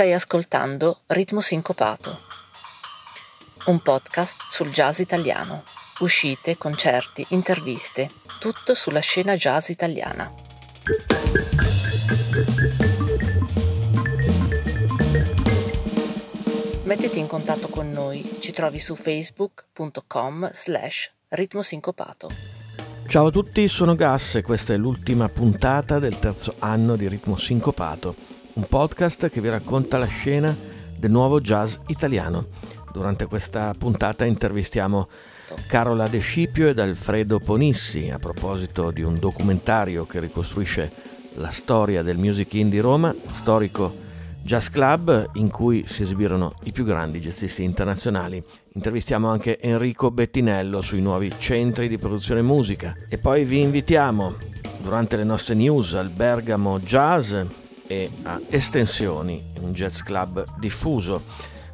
Stai ascoltando Ritmo Sincopato, un podcast sul jazz italiano. Uscite, concerti, interviste, tutto sulla scena jazz italiana. Mettiti in contatto con noi, ci trovi su facebook.com slash ritmosincopato. Ciao a tutti, sono Gas e questa è l'ultima puntata del terzo anno di Ritmo Sincopato, un podcast che vi racconta la scena del nuovo jazz italiano. Durante questa puntata intervistiamo Carola De Scipio ed Alfredo Ponissi a proposito di un documentario che ricostruisce la storia del Music Indie Roma, storico jazz club in cui si esibirono i più grandi jazzisti internazionali. Intervistiamo anche Enrico Bettinello sui nuovi centri di produzione musica e poi vi invitiamo durante le nostre news al Bergamo Jazz e a Estensioni, un jazz club diffuso.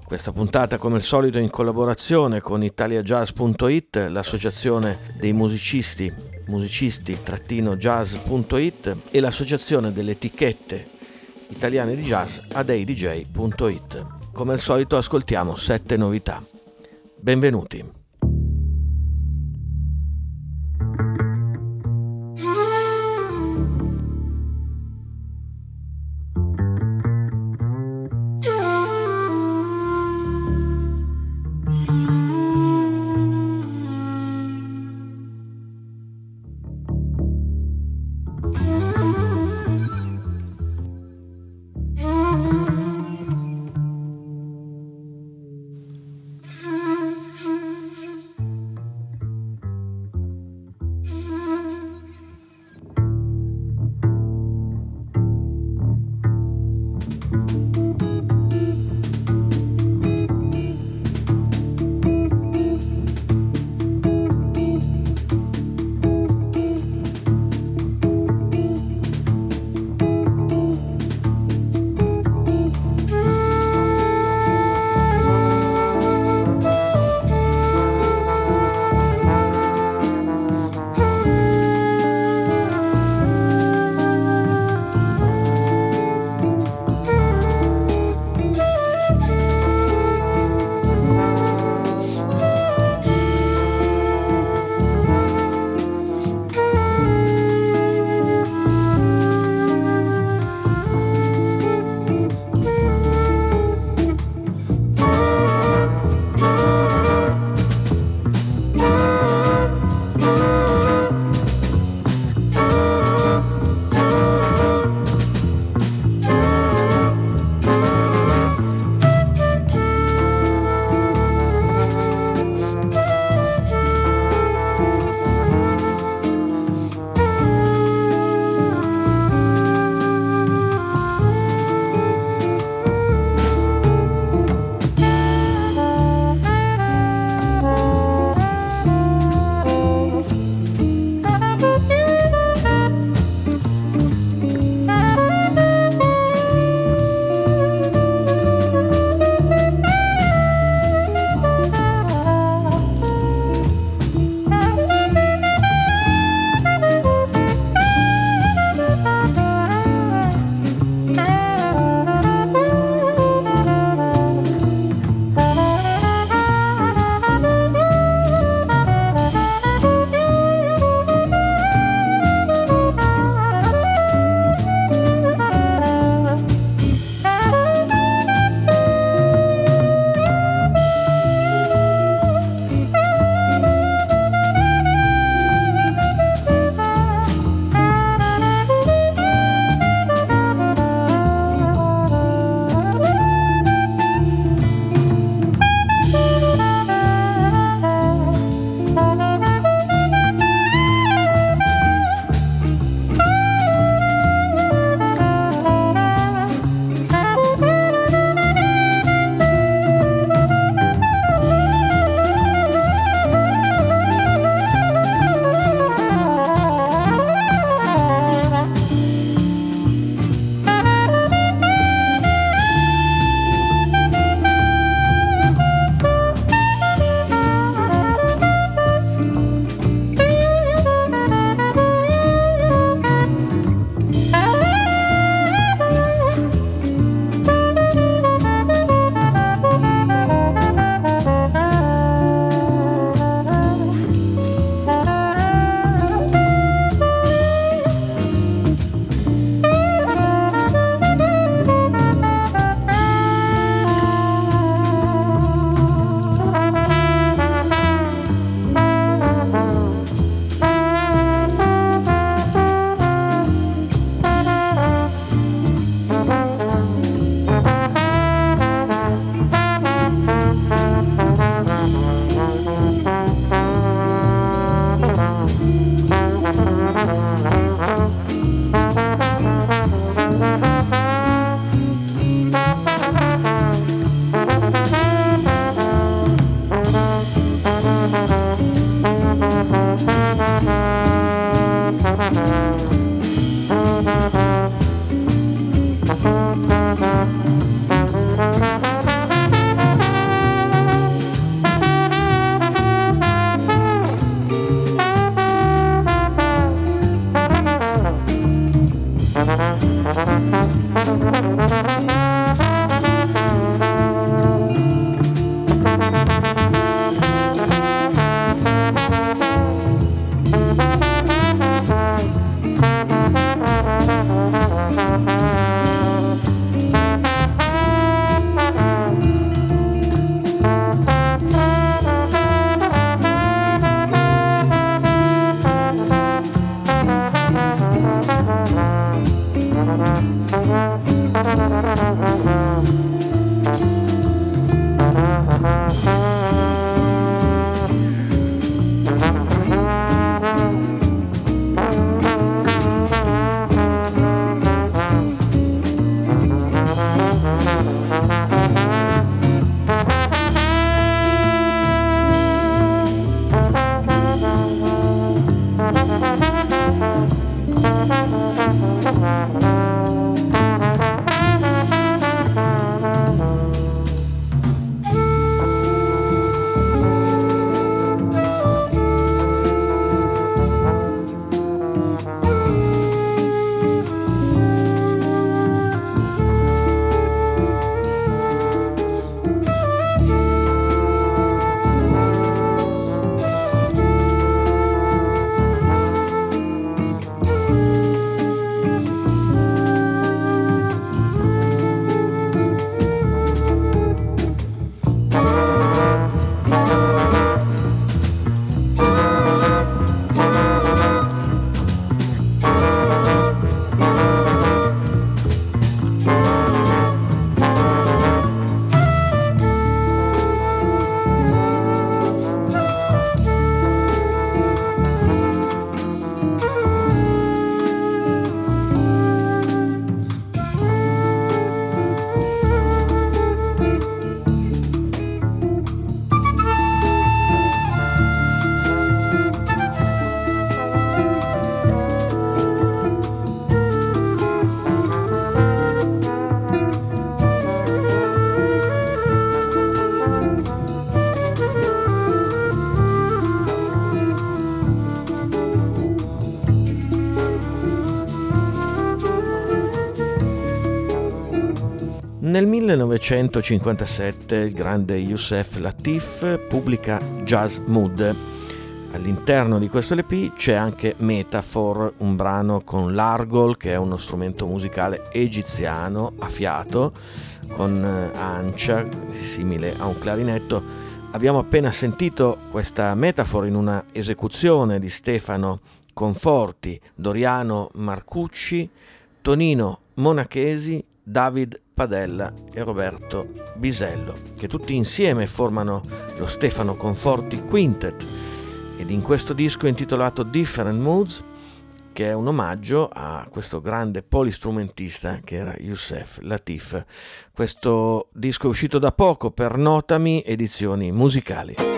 Questa puntata come al solito in collaborazione con italiajazz.it, l'associazione dei musicisti, musicisti-jazz.it e l'associazione delle etichette italiane di jazz adeidj.it. Come al solito ascoltiamo sette novità. Benvenuti. 1957 il grande Youssef Latif pubblica Jazz Mood. All'interno di questo LP c'è anche Metaphor, un brano con l'argol che è uno strumento musicale egiziano a fiato con eh, ancia simile a un clarinetto. Abbiamo appena sentito questa metafora in una esecuzione di Stefano Conforti, Doriano Marcucci, Tonino Monachesi, David Padella e Roberto Bisello, che tutti insieme formano lo Stefano Conforti Quintet ed in questo disco intitolato Different Moods che è un omaggio a questo grande polistrumentista che era Youssef Latif. Questo disco è uscito da poco per Notami Edizioni Musicali.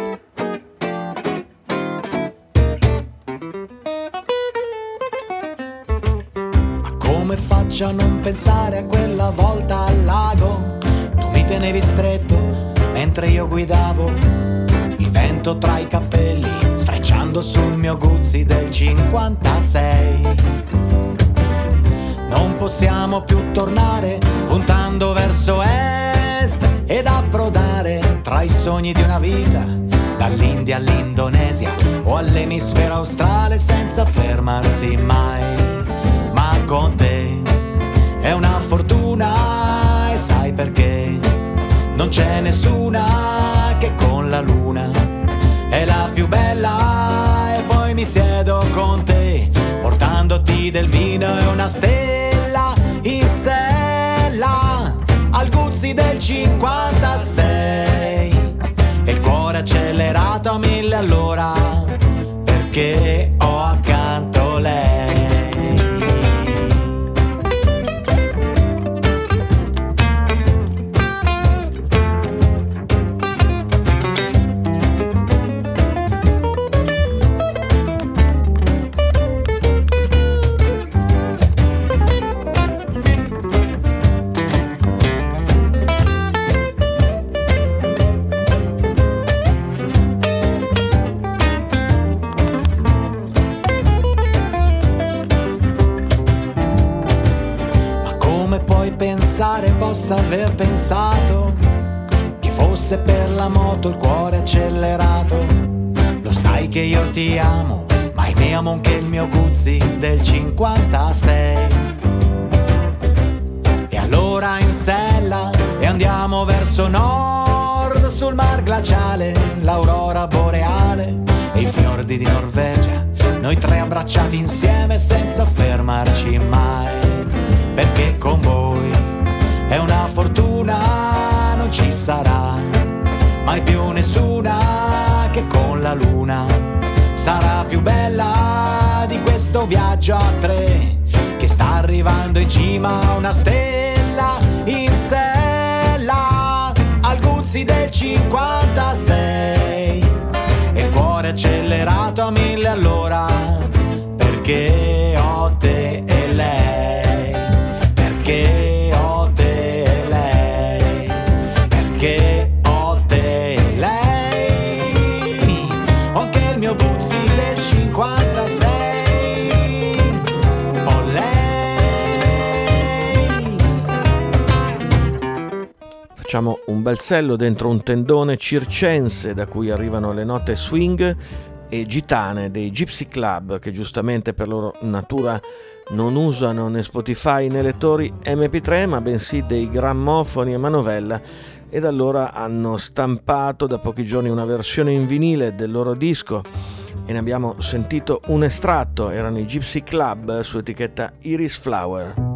Come faccio a non pensare a quella volta al lago? Tu mi tenevi stretto mentre io guidavo, il vento tra i capelli sfrecciando sul mio Guzzi del 56. Non possiamo più tornare puntando verso est ed approdare tra i sogni di una vita, dall'India all'Indonesia o all'emisfero australe senza fermarsi mai. Ma con te fortuna e sai perché? Non c'è nessuna che con la luna è la più bella e poi mi siedo con te portandoti del vino e una stella in sella al Guzzi del 56 e il cuore accelerato a mille all'ora perché ho tre abbracciati insieme senza fermarci mai, perché con voi è una fortuna, non ci sarà mai più nessuna che con la luna. Sarà più bella di questo viaggio a tre che sta arrivando in cima a una stella in sella. Al Guzzi del 56 e il cuore accelerato a mille all'ora Facciamo un bel sello dentro un tendone circense da cui arrivano le note swing e gitane dei Gypsy Club che giustamente per loro natura non usano né Spotify né lettori MP3 ma bensì dei grammofoni a manovella ed allora hanno stampato da pochi giorni una versione in vinile del loro disco e ne abbiamo sentito un estratto, erano i Gypsy Club su etichetta Iris Flower.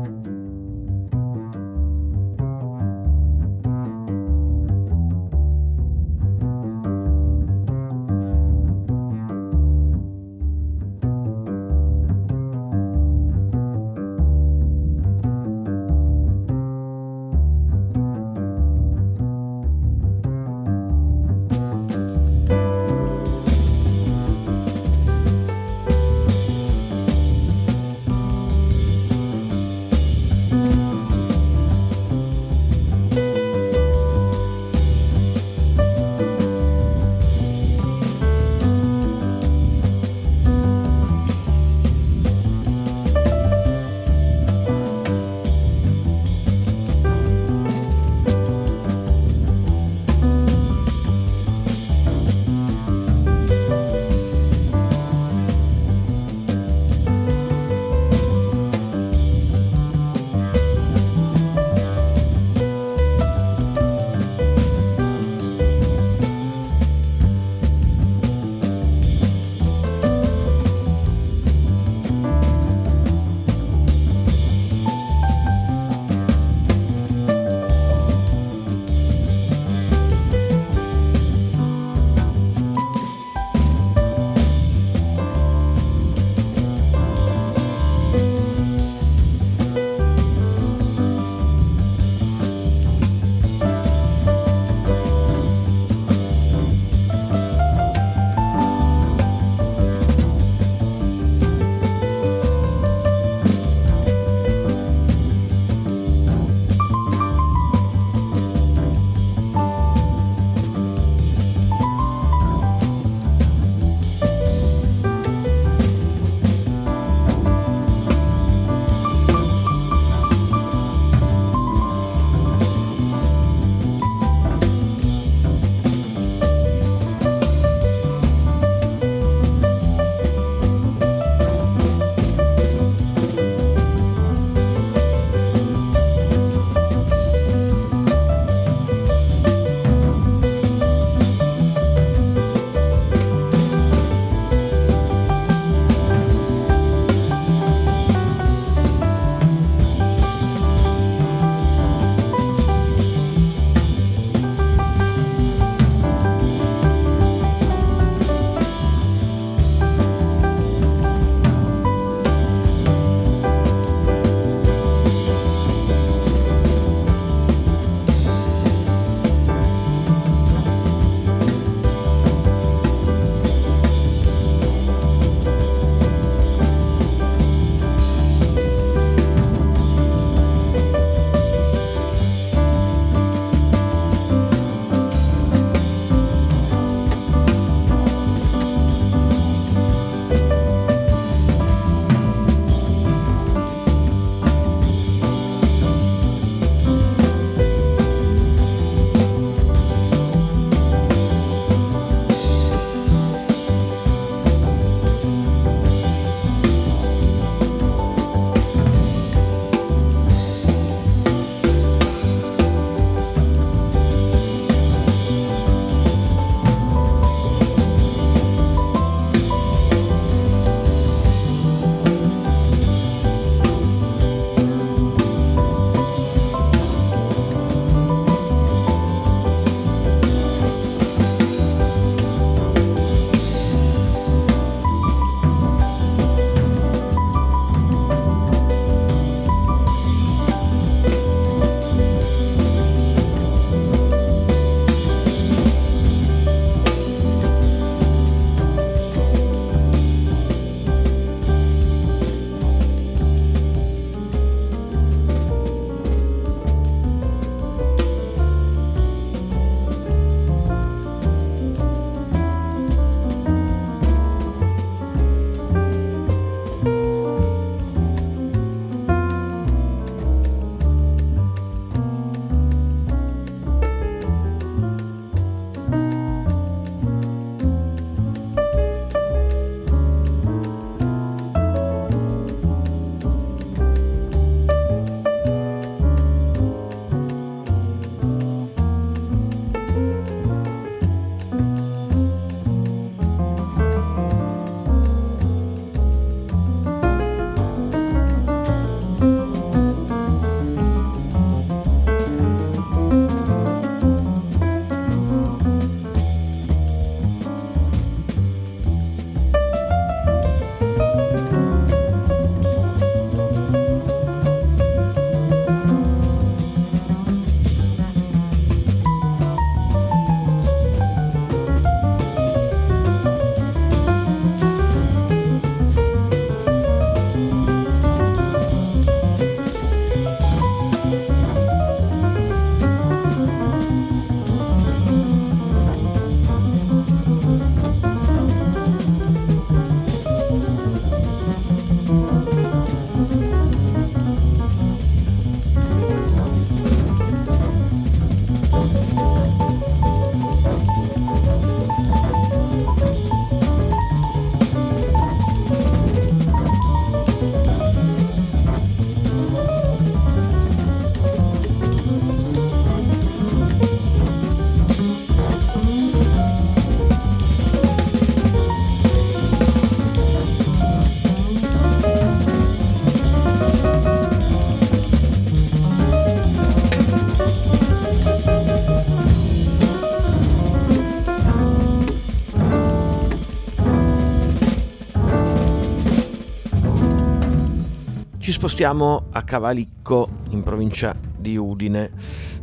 Spostiamo a Cavalicco, in provincia di Udine,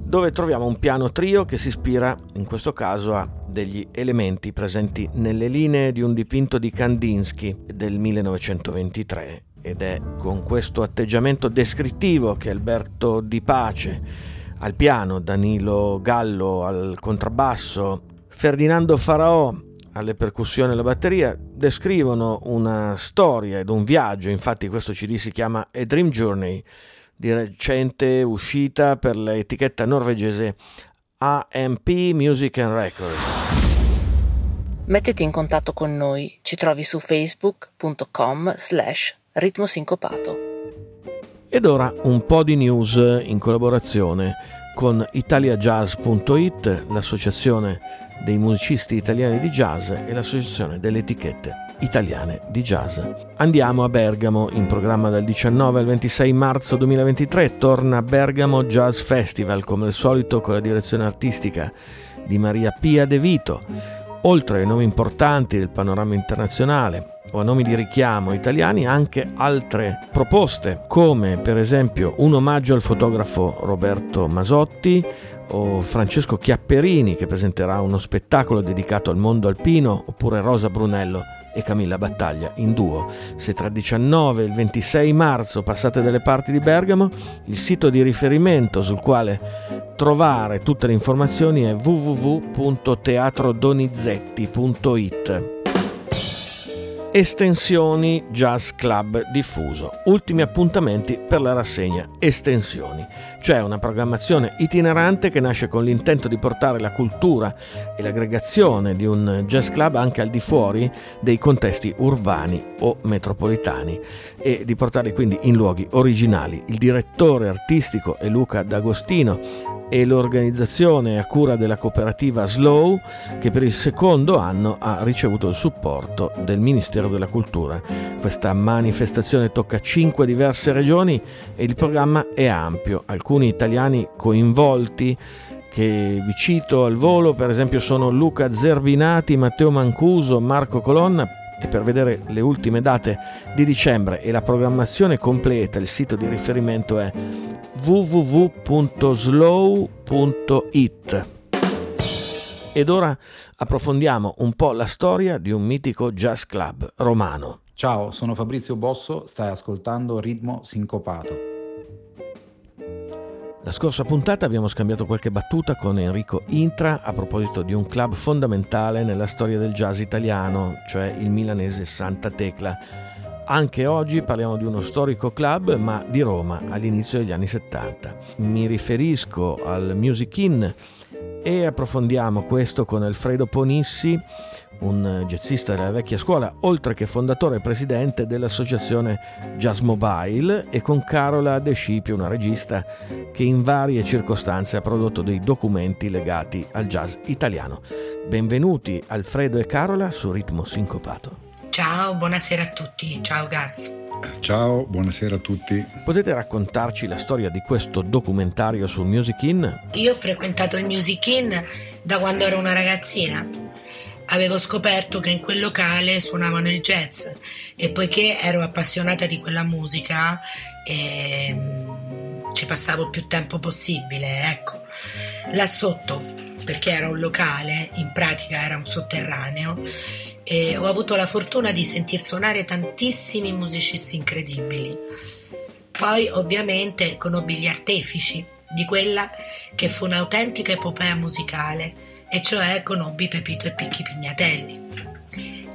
dove troviamo un piano trio che si ispira, in questo caso, a degli elementi presenti nelle linee di un dipinto di Kandinsky del 1923 ed è con questo atteggiamento descrittivo che Alberto Di Pace al piano, Danilo Gallo al contrabbasso, Ferdinando Faraò alle percussioni e alla batteria descrivono una storia ed un viaggio, infatti questo CD si chiama A Dream Journey, di recente uscita per l'etichetta norvegese AMP Music and Records. Mettiti in contatto con noi, ci trovi su facebook.com slash ritmosincopato. Ed ora un po' di news in collaborazione con italiajazz.it, l'associazione dei musicisti italiani di jazz e l'associazione delle etichette italiane di jazz. Andiamo a Bergamo, in programma dal 19 al 26 marzo 2023 torna Bergamo Jazz Festival, come al solito con la direzione artistica di Maria Pia De Vito. Oltre ai nomi importanti del panorama internazionale o a nomi di richiamo italiani, anche altre proposte, come per esempio un omaggio al fotografo Roberto Masotti, o Francesco Chiapperini che presenterà uno spettacolo dedicato al mondo alpino, oppure Rosa Brunello e Camilla Battaglia in duo. Se tra il 19 e il 26 marzo passate dalle parti di Bergamo, il sito di riferimento sul quale trovare tutte le informazioni è www.teatrodonizetti.it. Estensioni Jazz Club diffuso. Ultimi appuntamenti per la rassegna Estensioni, cioè una programmazione itinerante che nasce con l'intento di portare la cultura e l'aggregazione di un jazz club anche al di fuori dei contesti urbani o metropolitani e di portarli quindi in luoghi originali. Il direttore artistico è Luca D'Agostino e l'organizzazione a cura della cooperativa Slow che per il secondo anno ha ricevuto il supporto del Ministero della Cultura. Questa manifestazione tocca cinque diverse regioni e il programma è ampio. Alcuni italiani coinvolti che vi cito al volo, per esempio sono Luca Zerbinati, Matteo Mancuso, Marco Colonna, e per vedere le ultime date di dicembre e la programmazione completa il sito di riferimento è www.slow.it. Ed ora approfondiamo un po' la storia di un mitico jazz club romano. Ciao, sono Fabrizio Bosso, stai ascoltando Ritmo Sincopato. La scorsa puntata abbiamo scambiato qualche battuta con Enrico Intra a proposito di un club fondamentale nella storia del jazz italiano, cioè il milanese Santa Tecla anche oggi parliamo di uno storico club, ma di Roma all'inizio degli anni 70. Mi riferisco al Music Inn e approfondiamo questo con Alfredo Ponissi, un jazzista della vecchia scuola, oltre che fondatore e presidente dell'associazione Jazz Mobile, e con Carola De Scipio, una regista che in varie circostanze ha prodotto dei documenti legati al jazz italiano. Benvenuti Alfredo e Carola su Ritmo Sincopato. Ciao, buonasera a tutti. Ciao Gas. Ciao, buonasera a tutti. Potete raccontarci la storia di questo documentario sul Music Inn? Io ho frequentato il Music Inn da quando ero una ragazzina. Avevo scoperto che in quel locale suonavano il jazz e poiché ero appassionata di quella musica ehm, ci passavo più tempo possibile, ecco. Là sotto, perché era un locale, in pratica era un sotterraneo, e ho avuto la fortuna di sentir suonare tantissimi musicisti incredibili. Poi ovviamente conobbi gli artefici di quella che fu un'autentica epopea musicale, e cioè conobbi Pepito e Picchi Pignatelli.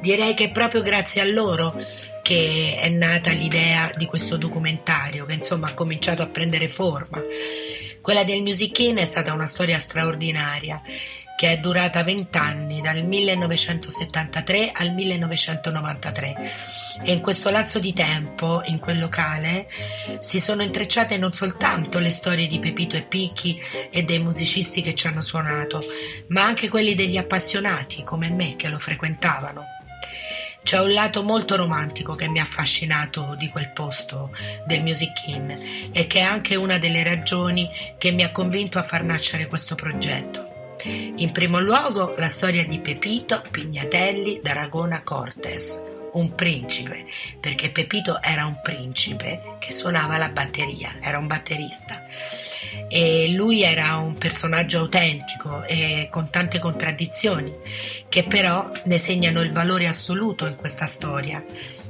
Direi che è proprio grazie a loro che è nata l'idea di questo documentario, che insomma ha cominciato a prendere forma. Quella del Music è stata una storia straordinaria che è durata 20 anni, dal 1973 al 1993 e in questo lasso di tempo, in quel locale, si sono intrecciate non soltanto le storie di Pepito e Picchi e dei musicisti che ci hanno suonato, ma anche quelli degli appassionati come me che lo frequentavano. C'è un lato molto romantico che mi ha affascinato di quel posto del Music Inn e che è anche una delle ragioni che mi ha convinto a far nascere questo progetto. In primo luogo la storia di Pepito Pignatelli d'Aragona Cortes, un principe, perché Pepito era un principe che suonava la batteria, era un batterista. E lui era un personaggio autentico e con tante contraddizioni, che però ne segnano il valore assoluto in questa storia.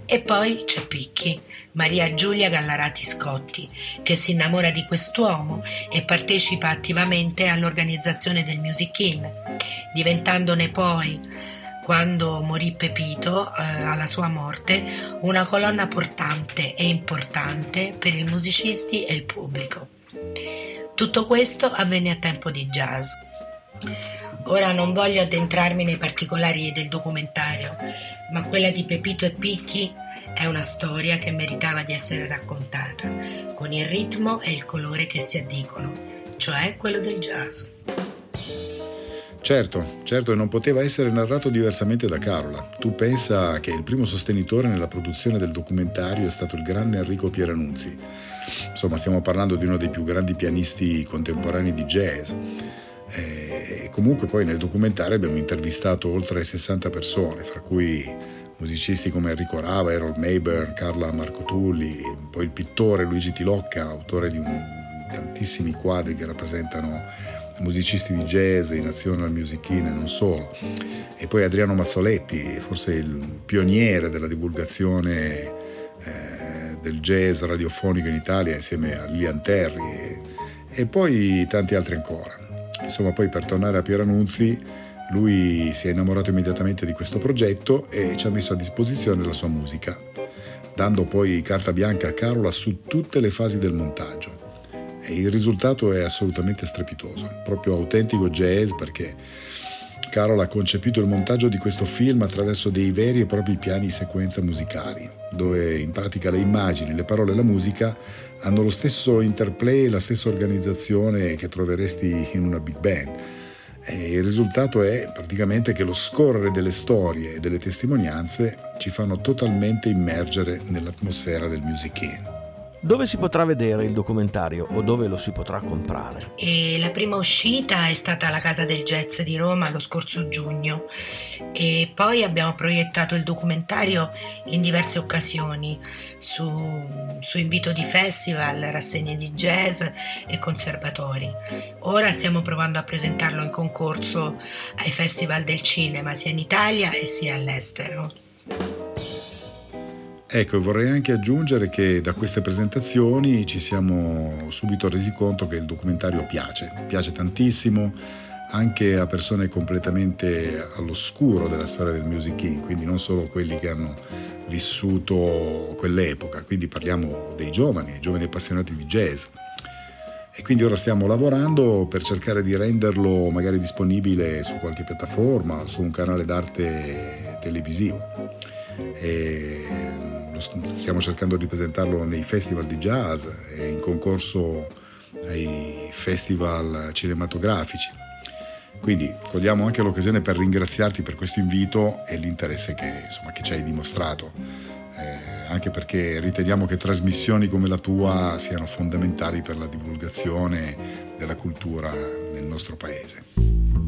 E poi c'è Picchi, Maria Giulia Gallarati Scotti, che si innamora di quest'uomo e partecipa attivamente all'organizzazione del Music In, diventandone poi quando morì Pepito eh, alla sua morte, una colonna portante e importante per i musicisti e il pubblico. Tutto questo avvenne a tempo di jazz. Ora non voglio addentrarmi nei particolari del documentario, ma quella di Pepito e Picchi è una storia che meritava di essere raccontata, con il ritmo e il colore che si addicono, cioè quello del jazz. Certo, certo, e non poteva essere narrato diversamente da Carola. Tu pensa che il primo sostenitore nella produzione del documentario è stato il grande Enrico Pieranunzi. Insomma, stiamo parlando di uno dei più grandi pianisti contemporanei di jazz. E comunque poi nel documentario abbiamo intervistato oltre 60 persone, fra cui musicisti come Enrico Rava, Errol Mayburn, Carla Marco Tulli, poi il pittore Luigi Tilocca, autore di un, tantissimi quadri che rappresentano musicisti di jazz in azione al Music In e non solo. E poi Adriano Mazzoletti, forse il pioniere della divulgazione eh, del jazz radiofonico in Italia insieme a Lilian Terry e, e poi tanti altri ancora. Insomma, poi per tornare a Pieranunzi, lui si è innamorato immediatamente di questo progetto e ci ha messo a disposizione la sua musica, dando poi carta bianca a Carola su tutte le fasi del montaggio e il risultato è assolutamente strepitoso, proprio autentico jazz perché Carol ha concepito il montaggio di questo film attraverso dei veri e propri piani sequenza musicali, dove in pratica le immagini, le parole e la musica hanno lo stesso interplay, la stessa organizzazione che troveresti in una big band. E il risultato è praticamente che lo scorrere delle storie e delle testimonianze ci fanno totalmente immergere nell'atmosfera del music in. Dove si potrà vedere il documentario o dove lo si potrà comprare? E la prima uscita è stata alla Casa del Jazz di Roma lo scorso giugno e poi abbiamo proiettato il documentario in diverse occasioni su, su invito di festival, rassegne di jazz e conservatori. Ora stiamo provando a presentarlo in concorso ai festival del cinema sia in Italia e sia all'estero. Ecco, vorrei anche aggiungere che da queste presentazioni ci siamo subito resi conto che il documentario piace, piace tantissimo anche a persone completamente all'oscuro della storia del music in, quindi non solo quelli che hanno vissuto quell'epoca, quindi parliamo dei giovani, giovani appassionati di jazz. E quindi ora stiamo lavorando per cercare di renderlo magari disponibile su qualche piattaforma, su un canale d'arte televisivo. E stiamo cercando di presentarlo nei festival di jazz e in concorso ai festival cinematografici. Quindi cogliamo anche l'occasione per ringraziarti per questo invito e l'interesse che, insomma, che ci hai dimostrato, eh, anche perché riteniamo che trasmissioni come la tua siano fondamentali per la divulgazione della cultura nel nostro paese.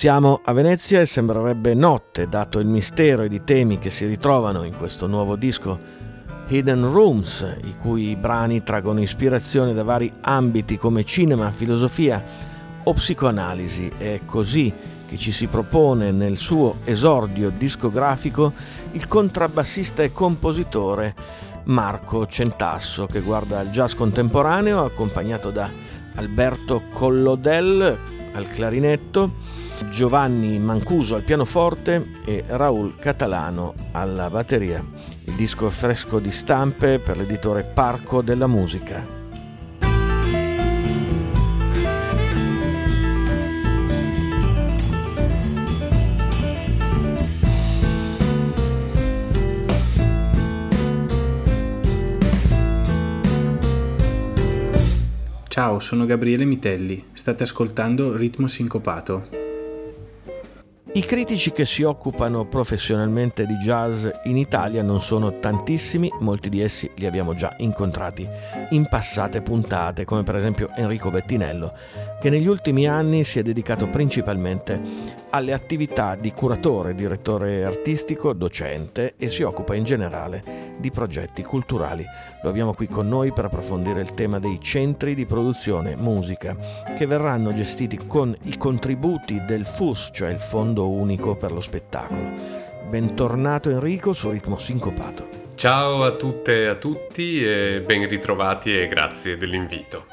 Siamo a Venezia e sembrerebbe notte, dato il mistero ed i temi che si ritrovano in questo nuovo disco Hidden Rooms, i cui brani traggono ispirazione da vari ambiti come cinema, filosofia o psicoanalisi. È così che ci si propone nel suo esordio discografico il contrabbassista e compositore Marco Centasso, che guarda al jazz contemporaneo, accompagnato da Alberto Collodel al clarinetto, Giovanni Mancuso al pianoforte e Raul Catalano alla batteria. Il disco è fresco di stampe per l'editore Parco della Musica. Ciao, sono Gabriele Mitelli, state ascoltando Ritmo Sincopato. I critici che si occupano professionalmente di jazz in Italia non sono tantissimi, molti di essi li abbiamo già incontrati in passate puntate, come per esempio Enrico Bettinello, che negli ultimi anni si è dedicato principalmente alle attività di curatore, direttore artistico, docente e si occupa in generale di progetti culturali. Lo abbiamo qui con noi per approfondire il tema dei centri di produzione musica, che verranno gestiti con i contributi del FUS, cioè il Fondo Unico per lo Spettacolo. Bentornato Enrico su Ritmo Sincopato. Ciao a tutte e a tutti e ben ritrovati e grazie dell'invito.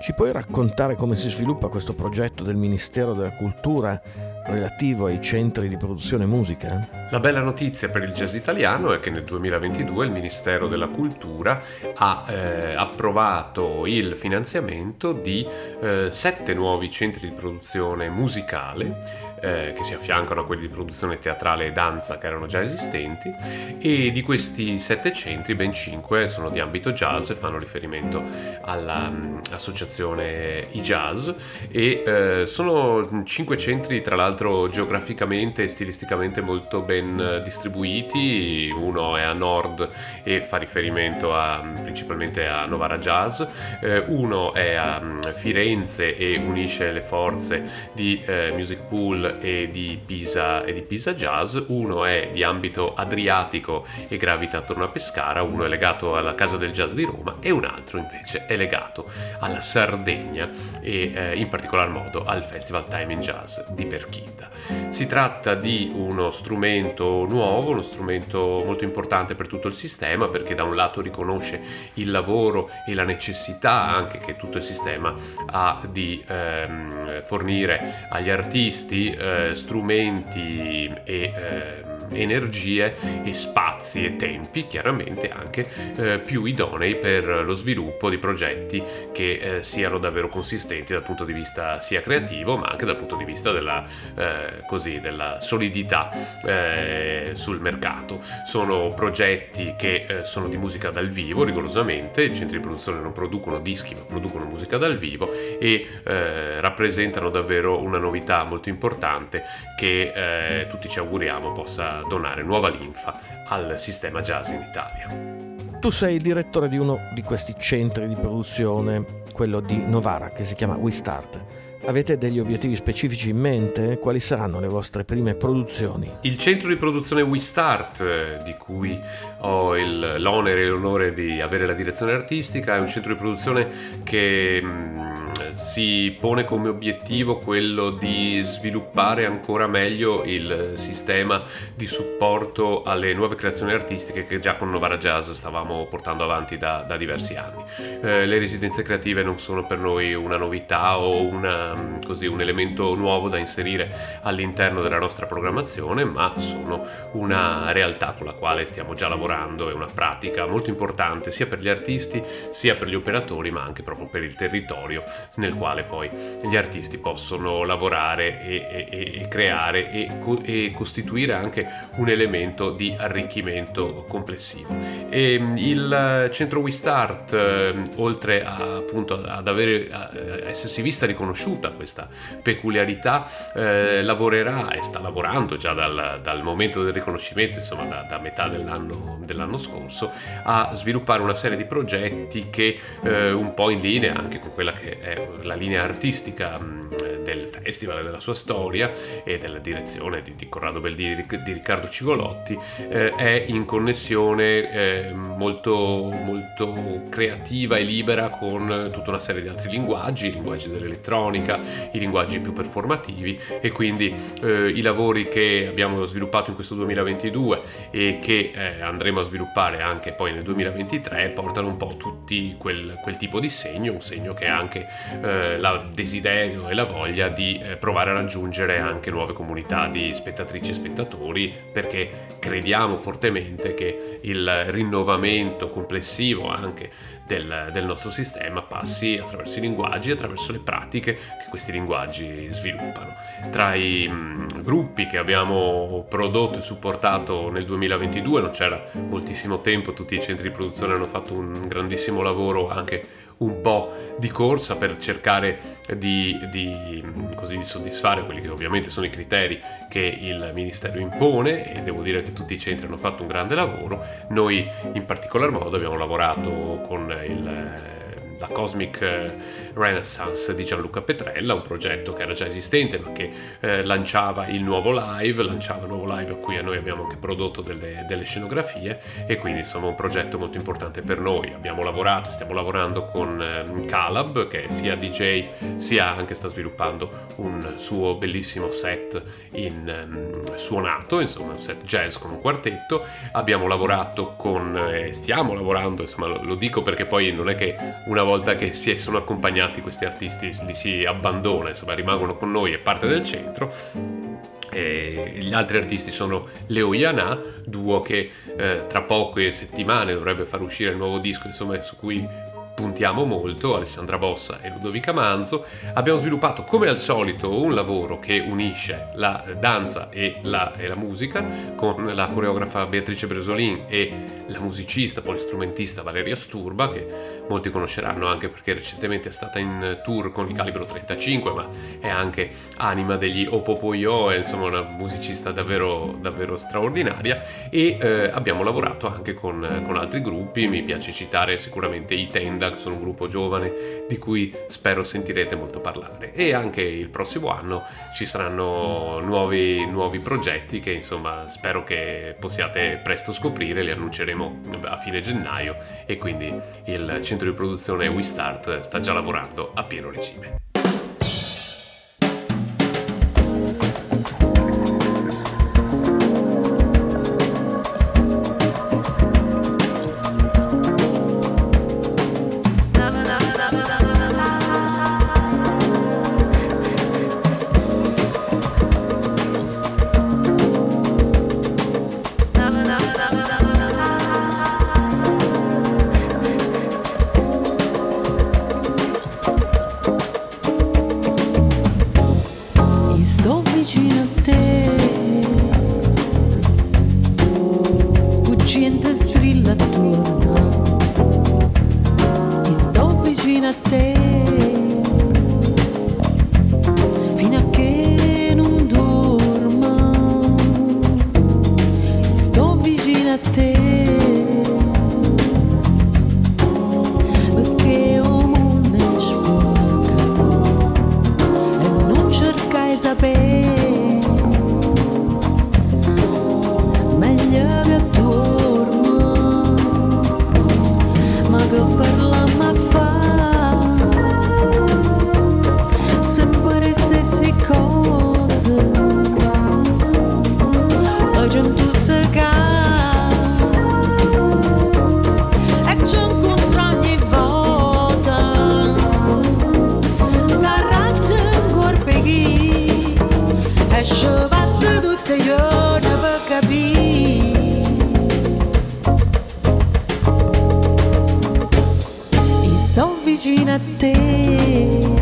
Ci puoi raccontare come si sviluppa questo progetto del Ministero della Cultura relativo ai centri di produzione musica? La bella notizia per il jazz italiano è che nel 2022 il Ministero della Cultura ha eh, approvato il finanziamento di eh, sette nuovi centri di produzione musicale eh, che si affiancano a quelli di produzione teatrale e danza che erano già esistenti e di questi sette centri ben cinque sono di ambito jazz e fanno riferimento all'associazione mm, i-jazz e eh, sono cinque centri tra l'altro geograficamente e stilisticamente molto ben distribuiti. Uno è a nord e fa riferimento a, principalmente a Novara Jazz. Eh, uno è a mm, Firenze e unisce le forze di eh, Music Pool e di Pisa e di Pisa Jazz, uno è di ambito adriatico e gravita attorno a Pescara, uno è legato alla Casa del Jazz di Roma e un altro invece è legato alla Sardegna e eh, in particolar modo al Festival Time in Jazz di Perchida. Si tratta di uno strumento nuovo, uno strumento molto importante per tutto il sistema perché da un lato riconosce il lavoro e la necessità anche che tutto il sistema ha di ehm, fornire agli artisti eh, strumenti e eh, energie e spazi e tempi chiaramente anche eh, più idonei per lo sviluppo di progetti che eh, siano davvero consistenti dal punto di vista sia creativo ma anche dal punto di vista della, eh, così, della solidità eh, sul mercato. Sono progetti che eh, sono di musica dal vivo rigorosamente, i centri di produzione non producono dischi ma producono musica dal vivo e eh, rappresentano davvero una novità molto importante che tutti ci auguriamo possa donare nuova linfa al sistema jazz in Italia. Tu sei il direttore di uno di questi centri di produzione, quello di Novara, che si chiama We Start. Avete degli obiettivi specifici in mente? Quali saranno le vostre prime produzioni? Il centro di produzione We Start, eh, di cui ho il, l'onere e l'onore di avere la direzione artistica, è un centro di produzione che mm, si pone come obiettivo quello di sviluppare ancora meglio il sistema di supporto alle nuove creazioni artistiche che già con Novara Jazz stavamo portando avanti da, da diversi anni. Eh, le residenze creative non sono per noi una novità o una, così, un elemento nuovo da inserire all'interno della nostra programmazione, ma sono una realtà con la quale stiamo già lavorando, è una pratica molto importante sia per gli artisti sia per gli operatori, ma anche proprio per il territorio nel quale poi gli artisti possono lavorare e, e, e creare e, e, costituire anche un elemento di arricchimento complessivo. E mm, il centro We Start, eh, oltre a, appunto ad avere, a essersi vista riconosciuta questa peculiarità, eh, lavorerà e sta lavorando già dal, dal momento del riconoscimento, insomma da, da metà dell'anno, dell'anno, scorso, a sviluppare una serie di progetti che eh, un po' in linea anche con quella che è la linea artistica del festival, della sua storia e della direzione di, di Corrado Belli di, di Riccardo Cigolotti eh, è in connessione eh, molto, molto creativa e libera con tutta una serie di altri linguaggi, i linguaggi dell'elettronica, i linguaggi più performativi e quindi eh, i lavori che abbiamo sviluppato in questo 2022 e che eh, andremo a sviluppare anche poi nel 2023 portano un po' tutti quel, quel tipo di segno, un segno che ha anche eh, la desiderio e la voglia di eh, provare a raggiungere anche nuove comunità di spettatrici e spettatori perché crediamo fortemente che il rinnovamento complessivo anche del, del, nostro sistema passi attraverso i linguaggi, attraverso le pratiche che questi linguaggi sviluppano. Tra i mh, gruppi che abbiamo prodotto e supportato nel 2022 non c'era moltissimo tempo, tutti i centri di produzione hanno fatto un grandissimo lavoro anche un po' di corsa per cercare di, di, così, di, soddisfare quelli che ovviamente sono i criteri che il Ministero impone e devo dire che tutti i centri hanno fatto un grande lavoro. Noi in particolar modo abbiamo lavorato con il la Cosmic eh, Renaissance di Gianluca Petrella, un progetto che era già esistente ma che eh, lanciava il nuovo live, lanciava il nuovo live a cui noi abbiamo anche prodotto delle, delle, scenografie e quindi insomma un progetto molto importante per noi. Abbiamo lavorato, stiamo lavorando con eh, Calab che sia DJ sia anche sta sviluppando un suo bellissimo set in, um, suonato, insomma un set jazz con un quartetto. Abbiamo lavorato con, eh, stiamo lavorando, insomma lo, lo dico perché poi non è che una volta che si sono accompagnati questi artisti li si abbandona, insomma rimangono con noi, è parte del centro. E gli altri artisti sono Leo Yana, duo che eh, tra poche settimane dovrebbe far uscire il nuovo disco, insomma, su cui puntiamo molto, Alessandra Bossa e Ludovica Manzo, abbiamo sviluppato come al solito un lavoro che unisce la danza e la, e la musica con la coreografa Beatrice Bresolin e la musicista, polistrumentista Valeria Sturba, che molti conosceranno anche perché recentemente è stata in tour con i Calibro 35, ma è anche anima degli Opopoyo, è insomma una musicista davvero, davvero straordinaria. E eh, abbiamo lavorato anche con, con altri gruppi, mi piace citare sicuramente i Tenda Che sono un gruppo giovane di cui spero sentirete molto parlare. E anche il prossimo anno ci saranno nuovi, nuovi progetti che insomma spero che possiate presto scoprire, li annunceremo a fine gennaio e quindi il centro di produzione We Start sta già lavorando a pieno regime. te imagina ter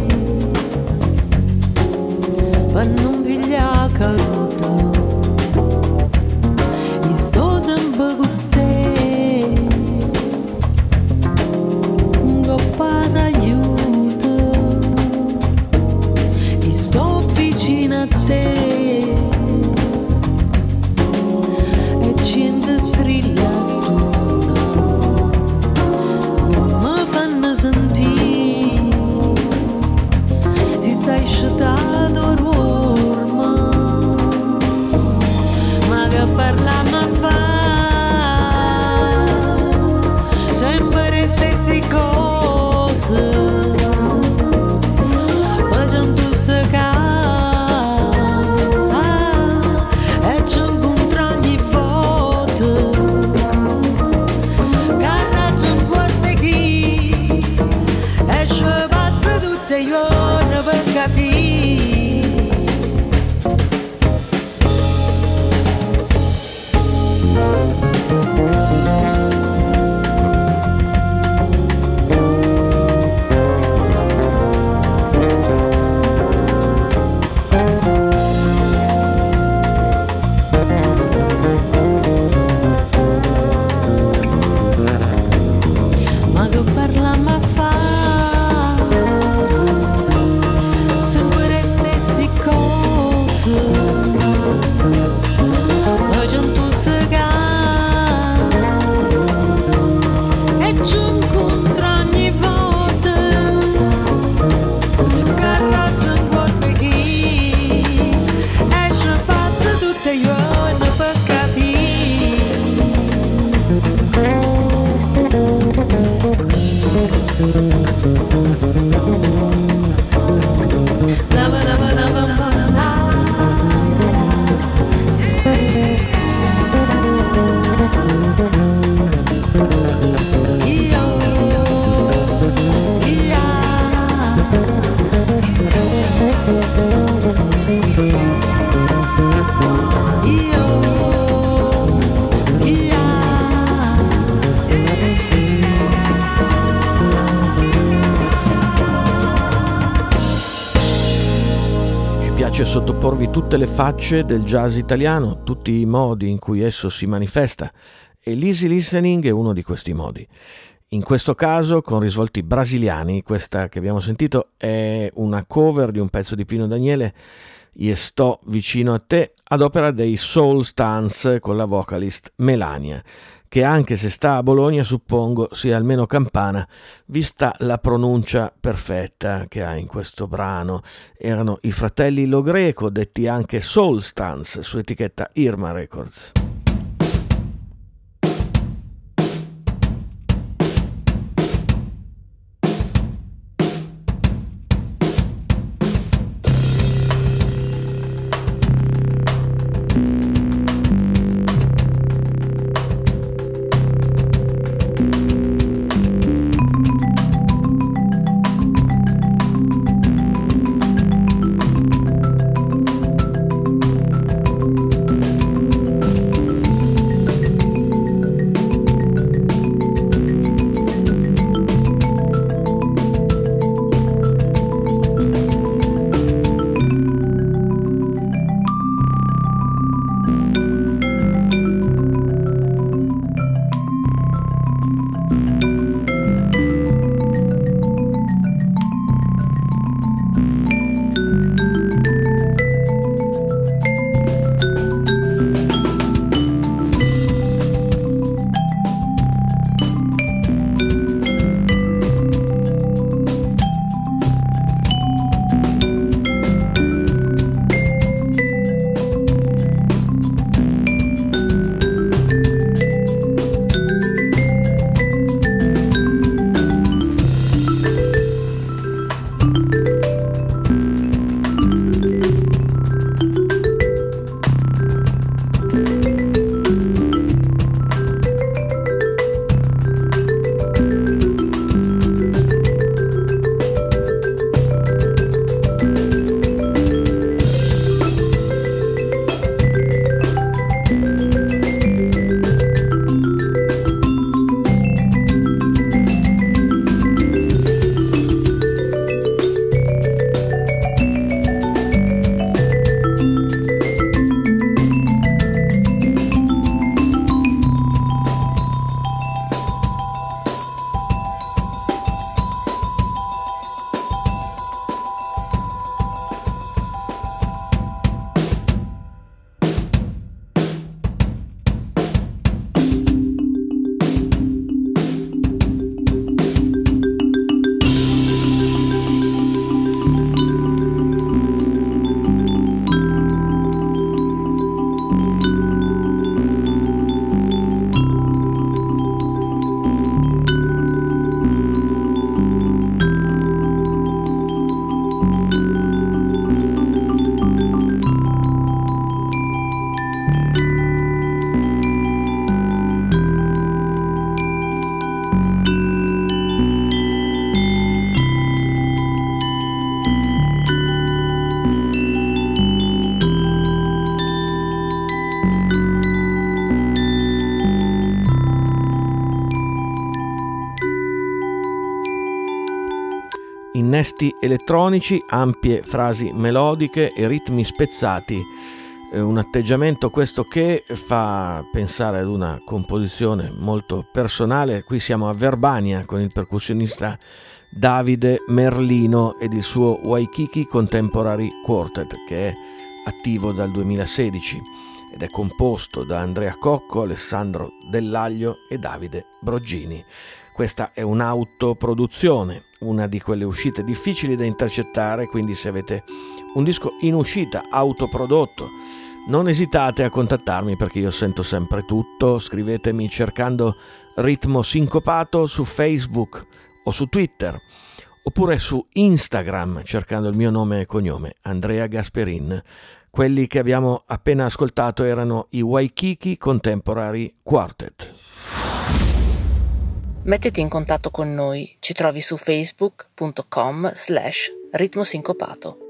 tutte le facce del jazz italiano, tutti i modi in cui esso si manifesta e l'easy listening è uno di questi modi. In questo caso con risvolti brasiliani, questa che abbiamo sentito è una cover di un pezzo di Pino Daniele, Io sto vicino a te, ad opera dei Soul Stance con la vocalist Melania che anche se sta a Bologna suppongo sia almeno campana, vista la pronuncia perfetta che ha in questo brano. Erano i fratelli Lo Greco, detti anche Soul Stance, su etichetta Irma Records. Innesti elettronici, ampie frasi melodiche e ritmi spezzati. Un atteggiamento questo che fa pensare ad una composizione molto personale. Qui siamo a Verbania con il percussionista Davide Merlino ed il suo Waikiki Contemporary Quartet che è attivo dal 2016 ed è composto da Andrea Cocco, Alessandro Dell'Aglio e Davide Broggini. Questa è un'autoproduzione, una di quelle uscite difficili da intercettare, quindi se avete un disco in uscita autoprodotto, non esitate a contattarmi perché io sento sempre tutto, scrivetemi cercando ritmo sincopato su Facebook o su Twitter oppure su Instagram cercando il mio nome e cognome, Andrea Gasperin. Quelli che abbiamo appena ascoltato erano i Waikiki Contemporary Quartet. Mettiti in contatto con noi, ci trovi su facebook.com slash ritmosincopato.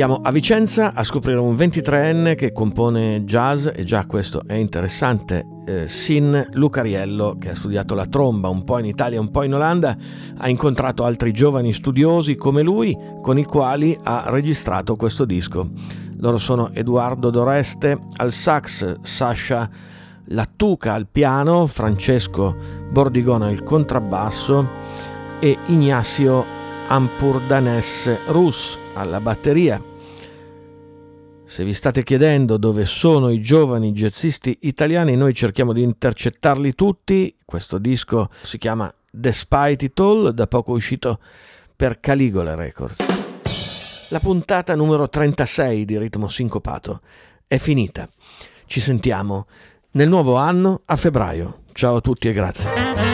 Andiamo a Vicenza a scoprire un 23enne che compone jazz e già questo è interessante. Eh, Sin Lucariello, che ha studiato la tromba un po' in Italia, un po' in Olanda, ha incontrato altri giovani studiosi come lui con i quali ha registrato questo disco. Loro sono Edoardo Doreste al sax, Sasha Lattuca al piano, Francesco Bordigona al contrabbasso e Ignacio Ampurdanes Rus alla batteria. Se vi state chiedendo dove sono i giovani jazzisti italiani, noi cerchiamo di intercettarli tutti. Questo disco si chiama Despite It All, da poco uscito per Caligula Records. La puntata numero 36 di Ritmo Sincopato è finita. Ci sentiamo nel nuovo anno a febbraio. Ciao a tutti e grazie.